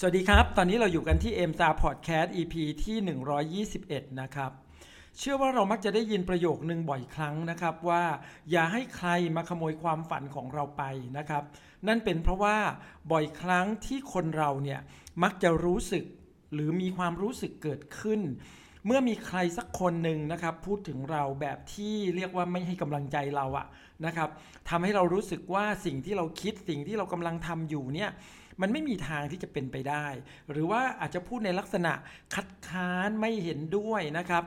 สวัสดีครับ ตอนนี้เราอยู่กันที่ m อ็มตาพอดแคสต์ EP ที่ 121 นะครับ เชื่อว่าเรามักจะได้ยินประโยคนึงบ่อยครั้งนะครับว่า อย่าให้ใครมาขโมยความฝันของเราไปนะครับ นั่นเป็นเพราะว่าบ่อยครั้งที่คนเราเนี่ยมักจะรู้สึกหรือมีความรู้สึกเกิดขึ้น เมื่อมีใครสักคนหนึ่งนะครับ พูดถึงเราแบบที่เรียกว่าไม่ให้กำลังใจเราอะนะครับทำให้เรารู้สึกว่าสิ่งที่เราคิดสิ่งที่เรากำลังทำอยู่เนี่ย มันไม่มีทางที่จะเป็นไปได้ หรือว่าอาจจะพูดในลักษณะคัดค้านไม่เห็นด้วยนะครับ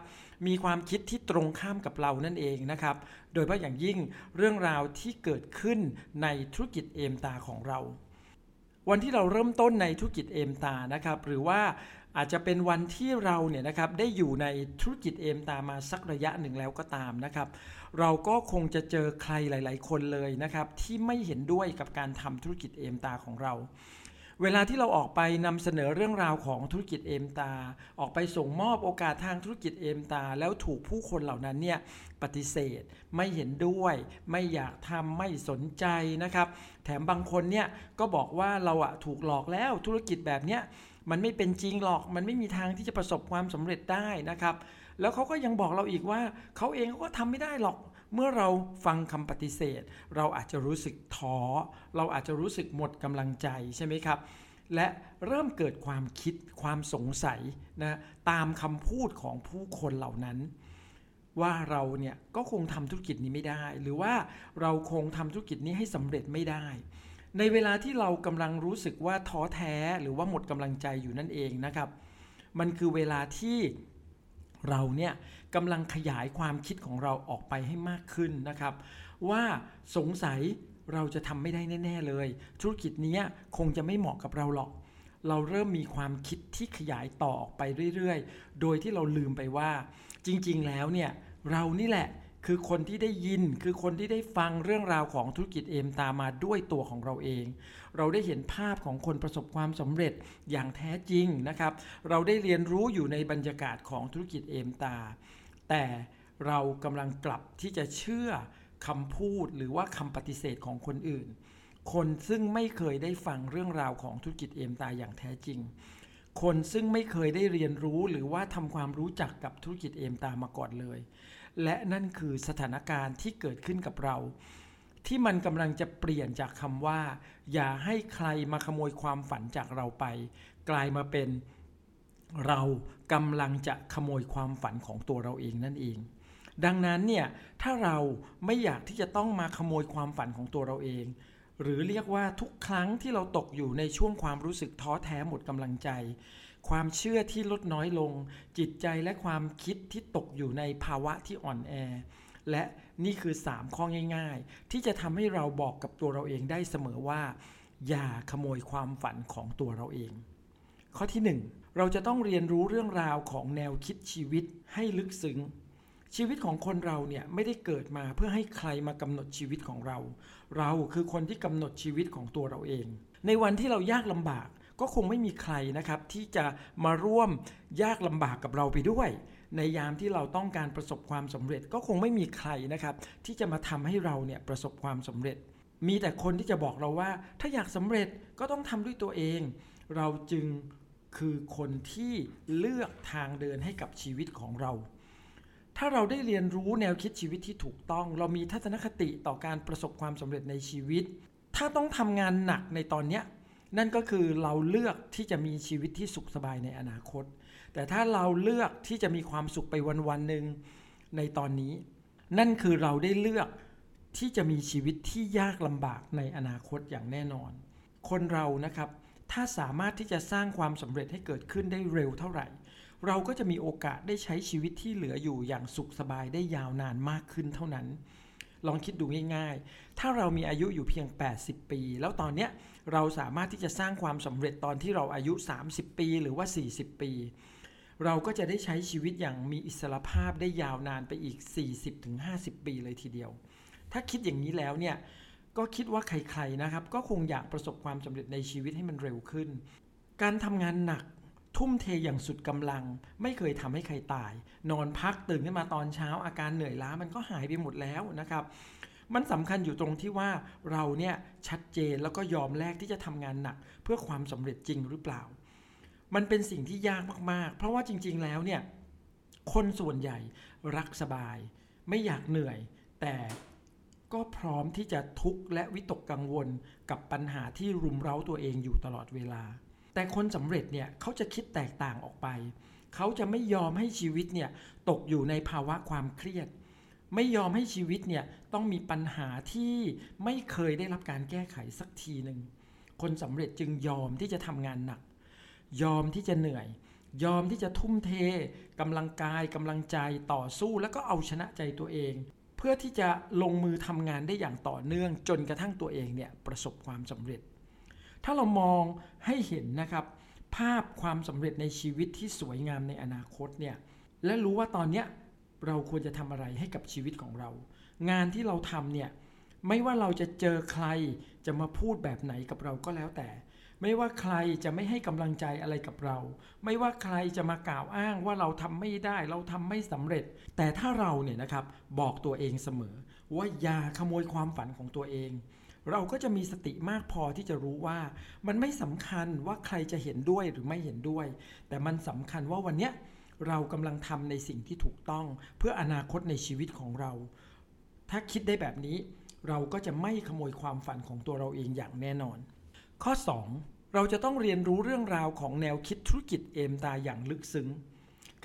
มีความคิดที่ตรงข้ามกับเรานั่นเองนะครับ โดยเฉพาะอย่างยิ่งเรื่องราวที่เกิดขึ้นในธุรกิจเอมตาของเรา วันที่เราเริ่มต้นในธุรกิจเอมตานะครับ หรือว่าอาจจะเป็นวันที่เราเนี่ยนะครับได้อยู่ในธุรกิจเอมตามาสักระยะหนึ่งแล้วก็ตามนะครับ เราก็คงจะเจอใครหลาย ๆ คนเลยนะครับ ที่ไม่เห็นด้วยกับการทำธุรกิจเอมตาของเรา เวลาที่เราออกไปนำเสนอเรื่องราวของธุรกิจเอมตา ออกไปส่งมอบโอกาสทางธุรกิจเอมตา แล้วถูกผู้คนเหล่านั้นเนี่ยปฏิเสธ ไม่เห็นด้วย ไม่อยากทำไม่สนใจนะครับ แถมบางคนเนี่ยก็บอกว่าเราอะถูกหลอกแล้วธุรกิจแบบเนี้ยมันไม่เป็นจริงหรอก มันไม่มีทางที่จะประสบความสำเร็จได้นะครับ แล้วเขาก็ยังบอกเราอีกว่าเขาเองก็ทำไม่ได้หรอก เมื่อเราฟังคำปฏิเสธ เราอาจจะรู้สึกท้อ เราอาจจะรู้สึกหมดกำลังใจใช่ไหมครับ และเริ่มเกิดความคิดความสงสัยนะตามคำพูดของผู้คนเหล่านั้น ว่าเราเนี่ยก็คงทำธุรกิจนี้ไม่ได้ หรือว่าเราคงทำธุรกิจนี้ให้สำเร็จไม่ได้ในเวลาที่เรากำลังรู้สึกว่าท้อแท้หรือว่าหมดกำลังใจอยู่นั่นเองนะครับ มันคือเวลาที่ เราเนี่ยกำลังขยายความคิดของเราออกไปให้มากขึ้นนะครับ ว่าสงสัยเราจะทำไม่ได้แน่ ๆเลย ธุรกิจนี้คงจะไม่เหมาะกับเราหรอก เราเริ่มมีความคิดที่ขยายต่อออกไปเรื่อยๆ โดยที่เราลืมไปว่า จริงๆแล้วเนี่ยเรานี่แหละ คือคนที่ได้ยินคือคนที่ได้ฟังเรื่องราวของธุรกิจเอมตามาด้วยตัวของเราเอง เราได้เห็นภาพของคนประสบความสำเร็จอย่างแท้จริงนะครับ เราได้เรียนรู้อยู่ในบรรยากาศของธุรกิจเอมตา แต่เรากำลังกลับที่จะเชื่อคำพูดหรือว่าคำปฏิเสธของคนอื่น คนซึ่งไม่เคยได้ฟังเรื่องราวของธุรกิจเอมตาอย่างแท้จริง คนซึ่งไม่เคยได้เรียนรู้หรือว่าทำความรู้จักกับธุรกิจเอมตามาก่อนเลย และนั่นคือสถานการณ์ที่เกิดขึ้นกับเรา ที่มันกำลังจะเปลี่ยนจากคำว่า อย่าให้ใครมาขโมยความฝันจากเราไป กลายมาเป็นเรากำลังจะขโมยความฝันของตัวเราเองนั่นเอง ดังนั้นเนี่ยถ้าเราไม่อยากที่จะต้องมาขโมยความฝันของตัวเราเอง หรือเรียกว่าทุกครั้งที่เราตกอยู่ในช่วงความรู้สึกท้อแท้หมดกำลังใจ ความเชื่อที่ลดน้อยลง จิตใจและความคิดที่ตกอยู่ในภาวะที่อ่อนแอ และนี่คือ 3 ข้อง่าย ๆ ที่จะทำให้เราบอกกับตัวเราเองได้เสมอว่า อย่าขโมยความฝันของตัวเราเอง ข้อที่ 1 เราจะต้องเรียนรู้เรื่องราวของแนวคิดชีวิตให้ลึกซึ้งชีวิตของคนเราเนี่ยไม่ได้เกิดมาเพื่อให้ใครมากำหนดชีวิตของเรา เราคือคนที่กำหนดชีวิตของตัวเราเอง ในวันที่เรายากลำบาก ก็คงไม่มีใครนะครับที่จะมาร่วมยากลำบากกับเราไปด้วย ในยามที่เราต้องการประสบความสำเร็จ ก็คงไม่มีใครนะครับ ที่จะมาทำให้เราเนี่ยประสบความสำเร็จ มีแต่คนที่จะบอกเราว่า ถ้าอยากสำเร็จก็ต้องทำด้วยตัวเอง เราจึงคือคนที่เลือกทางเดินให้กับชีวิตของเรา ถ้าเราได้เรียนรู้แนวคิดชีวิตที่ถูกต้อง เรามีทัศนคติต่อการประสบความสำเร็จในชีวิต ถ้าต้องทำงานหนักในตอนนี้ นั่นก็คือเราเลือกที่จะมีชีวิตที่สุขสบายในอนาคต แต่ถ้าเราเลือกที่จะมีความสุขไปวันวันหนึ่งในตอนนี้ นั่นคือเราได้เลือกที่จะมีชีวิตที่ยากลำบากในอนาคตอย่างแน่นอน คนเรานะครับ ถ้าสามารถที่จะสร้างความสำเร็จให้เกิดขึ้นได้เร็วเท่าไหร่ เราก็จะมีโอกาสได้ใช้ชีวิตที่เหลืออยู่อย่างสุขสบายได้ยาวนานมากขึ้นเท่านั้น ลองคิดดูง่ายๆ ถ้าเรามีอายุอยู่เพียง 80 ปี แล้วตอนเนี้ยเราสามารถที่จะสร้างความสำเร็จตอนที่เราอายุ 30 ปีหรือว่า 40 ปี เราก็จะได้ใช้ชีวิตอย่างมีอิสรภาพได้ยาวนานไปอีก 40-50 ปีเลยทีเดียว ถ้าคิดอย่างนี้แล้วเนี่ยก็คิดว่าใครๆนะครับ ก็คงอยากประสบความสำเร็จในชีวิตให้มันเร็วขึ้น การทำงานหนัก ทุ่มเทอย่างสุดกำลัง ไม่เคยทำให้ใครตาย นอนพักตื่นขึ้นมาตอนเช้า อาการเหนื่อยล้ามันก็หายไปหมดแล้วนะครับมันสำคัญอยู่ตรงที่ว่าเราเนี่ยชัดเจนแล้วก็ยอมแลกที่จะทำงานหนัก เพื่อความสำเร็จจริงหรือเปล่า มันเป็นสิ่งที่ยากมากๆ เพราะว่าจริง ๆ แล้วเนี่ยคนส่วนใหญ่รักสบาย ไม่อยากเหนื่อย แต่ก็พร้อมที่จะทุกข์และวิตกกังวลกับปัญหาที่รุมเร้าตัวเองอยู่ตลอดเวลา แต่คนสำเร็จเนี่ยเขาจะคิดแตกต่างออกไป เขาจะไม่ยอมให้ชีวิตเนี่ยตกอยู่ในภาวะความเครียด ไม่ยอมให้ชีวิตเนี่ยต้องมีปัญหาที่ไม่เคยได้รับการแก้ไขสักทีหนึ่ง คนสำเร็จจึงยอมที่จะทำงานหนัก ยอมที่จะเหนื่อย ยอมที่จะทุ่มเทกำลังกายกำลังใจต่อสู้แล้วก็เอาชนะใจตัวเอง เพื่อที่จะลงมือทำงานได้อย่างต่อเนื่องจนกระทั่งตัวเองเนี่ยประสบความสำเร็จ ถ้าเรามองให้เห็นนะครับ ภาพความสำเร็จในชีวิตที่สวยงามในอนาคตเนี่ยและรู้ว่าตอนเนี้ยเราควรจะทำอะไรให้กับชีวิตของเรา งานที่เราทำเนี่ยไม่ว่าเราจะเจอใครจะมาพูดแบบไหนกับเราก็แล้วแต่ ไม่ว่าใครจะไม่ให้กำลังใจอะไรกับเรา ไม่ว่าใครจะมากล่าวอ้างว่าเราทำไม่ได้ เราทำไม่สำเร็จ แต่ถ้าเราเนี่ยนะครับบอกตัวเองเสมอ ว่าอย่าขโมยความฝันของตัวเอง เราก็จะมีสติมากพอที่จะรู้ว่า มันไม่สำคัญว่าใครจะเห็นด้วยหรือไม่เห็นด้วย แต่มันสำคัญว่าวันเนี้ยเรากำลังทำในสิ่งที่ถูกต้อง เพื่ออนาคตในชีวิตของเรา ถ้าคิดได้แบบนี้ เราก็จะไม่ขโมยความฝันของตัวเราเองอย่างแน่นอน ข้อ 2 เราจะต้องเรียนรู้เรื่องราวของแนวคิดธุรกิจเอมตาอย่างลึกซึ้ง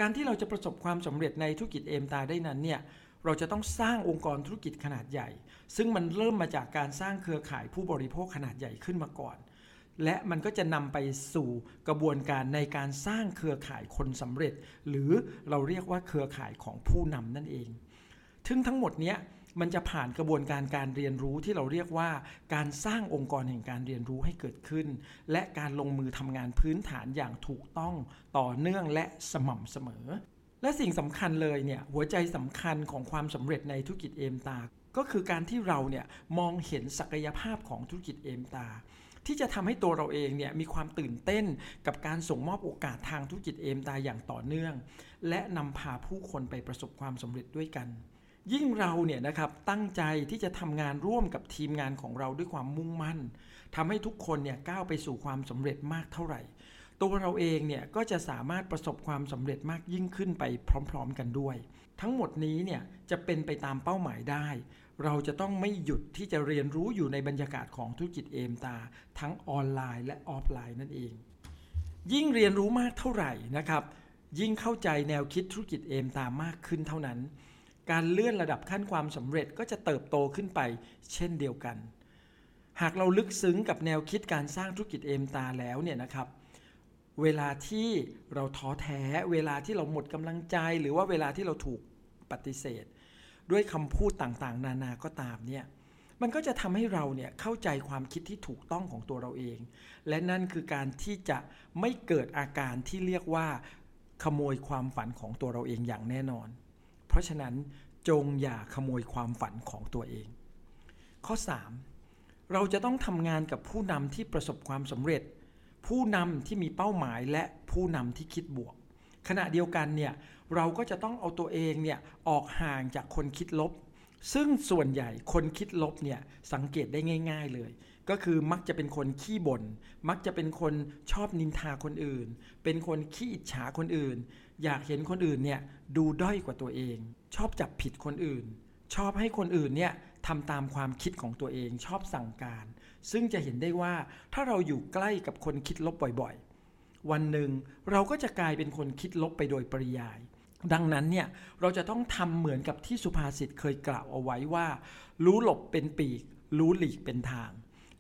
การที่เราจะประสบความสำเร็จในธุรกิจเอมตาได้นั้นเนี่ย เราจะต้องสร้างองค์กรธุรกิจขนาดใหญ่ ซึ่งมันเริ่มมาจากการสร้างเครือข่ายผู้บริโภคขนาดใหญ่ขึ้นมาก่อน และมันก็จะนำไปสู่กระบวนการในการสร้างเครือข่ายคนสำเร็จ หรือเราเรียกว่าเครือข่ายของผู้นำนั่นเองซึ่งทั้งหมดเนี้ยมันจะผ่านกระบวนการการเรียนรู้ที่เราเรียกว่าการสร้างองค์กรแห่งการเรียนรู้ให้เกิดขึ้น และการลงมือทำงานพื้นฐานอย่างถูกต้องต่อเนื่องและสม่ำเสมอ และสิ่งสำคัญเลยเนี่ยหัวใจสำคัญของความสำเร็จในธุรกิจเอมตา ก็คือการที่เราเนี่ยมองเห็นศักยภาพของธุรกิจเอมตา ที่จะทำให้ตัวเราเองเนี่ยมีความตื่นเต้นกับการส่งมอบโอกาสทางธุรกิจเอมตาอย่างต่อเนื่อง และนำพาผู้คนไปประสบความสำเร็จด้วยกันยิ่งเราเนี่ยนะครับตั้งใจที่จะทำงานร่วมกับทีมงานของเราด้วยความมุ่งมั่นทำให้ทุกคนเนี่ยก้าวไปสู่ความสำเร็จมากเท่าไหร่ ตัวเราเองเนี่ยก็จะสามารถประสบความสำเร็จมากยิ่งขึ้นไปพร้อมๆกันด้วย ทั้งหมดนี้เนี่ยจะเป็นไปตามเป้าหมายได้ เราจะต้องไม่หยุดที่จะเรียนรู้อยู่ในบรรยากาศของธุรกิจ Amta ทั้งออนไลน์และออฟไลน์นั่นเอง ยิ่งเรียนรู้มากเท่าไหร่นะครับ ยิ่งเข้าใจแนวคิดธุรกิจ Amta มากขึ้นเท่านั้น การเลื่อนระดับขั้นความสำเร็จก็จะเติบโตขึ้นไป เช่นเดียวกัน หากเราลึกซึ้งกับแนวคิดการสร้างธุรกิจเอมตาแล้วเนี่ยนะครับ เวลาที่เราท้อแท้ เวลาที่เราหมดกำลังใจ หรือว่าเวลาที่เราถูกปฏิเสธ ด้วยคำพูดต่างๆ นานาก็ตามเนี่ยมันก็จะทำให้เราเนี่ยเข้าใจความคิดที่ถูกต้องของตัวเราเอง และนั่นคือการที่จะไม่เกิดอาการที่เรียกว่าขโมยความฝันของตัวเราเองอย่างแน่นอน เพราะฉะนั้นจงอย่าขโมยความฝันของตัวเอง ข้อ 3 เราจะต้องทำงานกับผู้นำที่ประสบความสำเร็จ ผู้นำที่มีเป้าหมายและผู้นำที่คิดบวก ขณะเดียวกันเนี่ยเราก็จะต้องเอาตัวเองเนี่ยออกห่างจากคนคิดลบ ซึ่งส่วนใหญ่คนคิดลบเนี่ยสังเกตได้ง่าย ๆเลย ก็คือมักจะเป็นคนขี้บน่นมักจะเป็นคนชอบนินทาคนอื่น เป็นคนขี้อิจฉาคนอื่น อยากเห็นคนอื่นเนี่ยดูด้อยกว่าตัวเอง ชอบจับผิดคนอื่น ชอบให้คนอื่นเนี่ยทำตามความคิดของตัวเองชอบสั่งการ ซึ่งจะเห็นได้ว่าถ้าเราอยู่ใกล้กับคนคิดลบบ่อยๆ วันหนึ่งเราก็จะกลายเป็นคนคิดลบไปโดยปริยาย ดังนั้นเนี่ยเราจะต้องทำเหมือนกับที่สุภาษิตเคยกล่าวเอาไว้ว่า รู้หลบเป็นปีก รู้หลีกเป็นทาง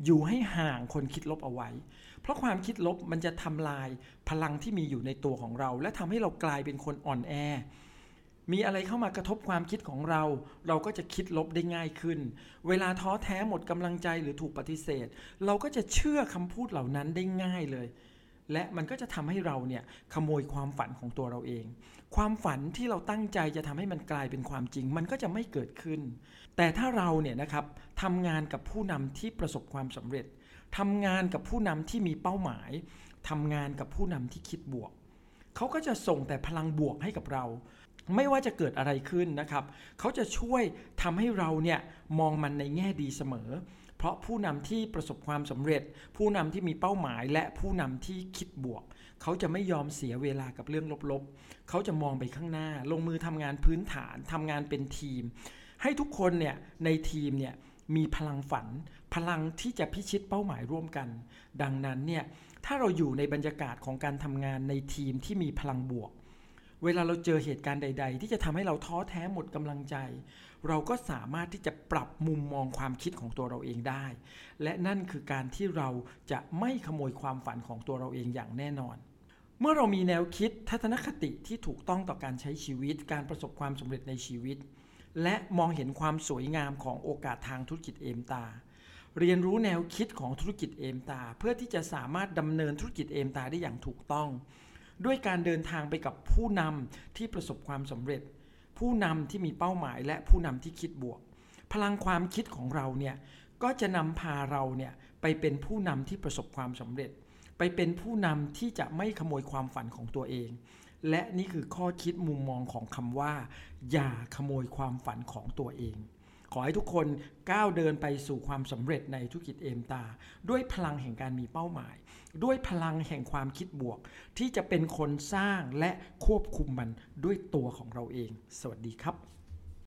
อยู่ให้ห่างคนคิดลบเอาไว้ เพราะความคิดลบมันจะทำลายพลังที่มีอยู่ในตัวของเรา และทำให้เรากลายเป็นคนอ่อนแอ มีอะไรเข้ามากระทบความคิดของเรา เราก็จะคิดลบได้ง่ายขึ้น เวลาท้อแท้หมดกำลังใจหรือถูกปฏิเสธ เราก็จะเชื่อคำพูดเหล่านั้นได้ง่ายเลย และมันก็จะทำให้เราเนี่ยขโมยความฝันของตัวเราเอง ความฝันที่เราตั้งใจจะทำให้มันกลายเป็นความจริง มันก็จะไม่เกิดขึ้น แต่ถ้าเราเนี่ยนะครับทำงานกับผู้นำที่ประสบความสำเร็จทำงานกับผู้นำที่มีเป้าหมายทำงานกับผู้นำที่คิดบวก เขาก็จะส่งแต่พลังบวกให้กับเรา ไม่ว่าจะเกิดอะไรขึ้นนะครับ เขาจะช่วยทำให้เราเนี่ยมองมันในแง่ดีเสมอ เพราะผู้นำที่ประสบความสำเร็จ ผู้นำที่มีเป้าหมาย และผู้นำที่คิดบวก เขาจะไม่ยอมเสียเวลากับเรื่องลบๆ เขาจะมองไปข้างหน้า ลงมือทำงานพื้นฐานทำงานเป็นทีม ให้ทุกคนเนี่ยในทีมเนี่ยมีพลังฝัน พลังที่จะพิชิตเป้าหมายร่วมกัน ดังนั้นเนี่ยถ้าเราอยู่ในบรรยากาศของการทำงานในทีมที่มีพลังบวก เวลาเราเจอเหตุการณ์ใด ๆ ที่จะทำให้เราท้อแท้หมดกำลังใจ เราก็สามารถที่จะปรับมุมมองความคิดของตัวเราเองได้ และนั่นคือการที่เราจะไม่ขโมยความฝันของตัวเราเองอย่างแน่นอน เมื่อเรามีแนวคิดทัศนคติที่ถูกต้องต่อการใช้ชีวิต การประสบความสำเร็จในชีวิต และมองเห็นความสวยงามของโอกาสทางธุรกิจเอมตาเรียนรู้แนวคิดของธุรกิจเอมตา เพื่อที่จะสามารถดำเนินธุรกิจเอมตาได้อย่างถูกต้อง ด้วยการเดินทางไปกับผู้นำที่ประสบความสำเร็จ ผู้นำที่มีเป้าหมายและผู้นำที่คิดบวก พลังความคิดของเราเนี่ยก็จะนำพาเราเนี่ยไปเป็นผู้นำที่ประสบความสำเร็จ ไปเป็นผู้นำที่จะไม่ขโมยความฝันของตัวเอง และนี่คือข้อคิดมุมมองของคำว่า อย่าขโมยความฝันของตัวเอง อให้ทุกคนก้าวเดินไปสู่ความสำเร็จในธุรกิจเอมตา ด้วยพลังแห่งการมีเป้าหมาย ด้วยพลังแห่งความคิดบวก ที่จะเป็นคนสร้างและควบคุมมันด้วยตัวของเราเอง สวัสดีครับ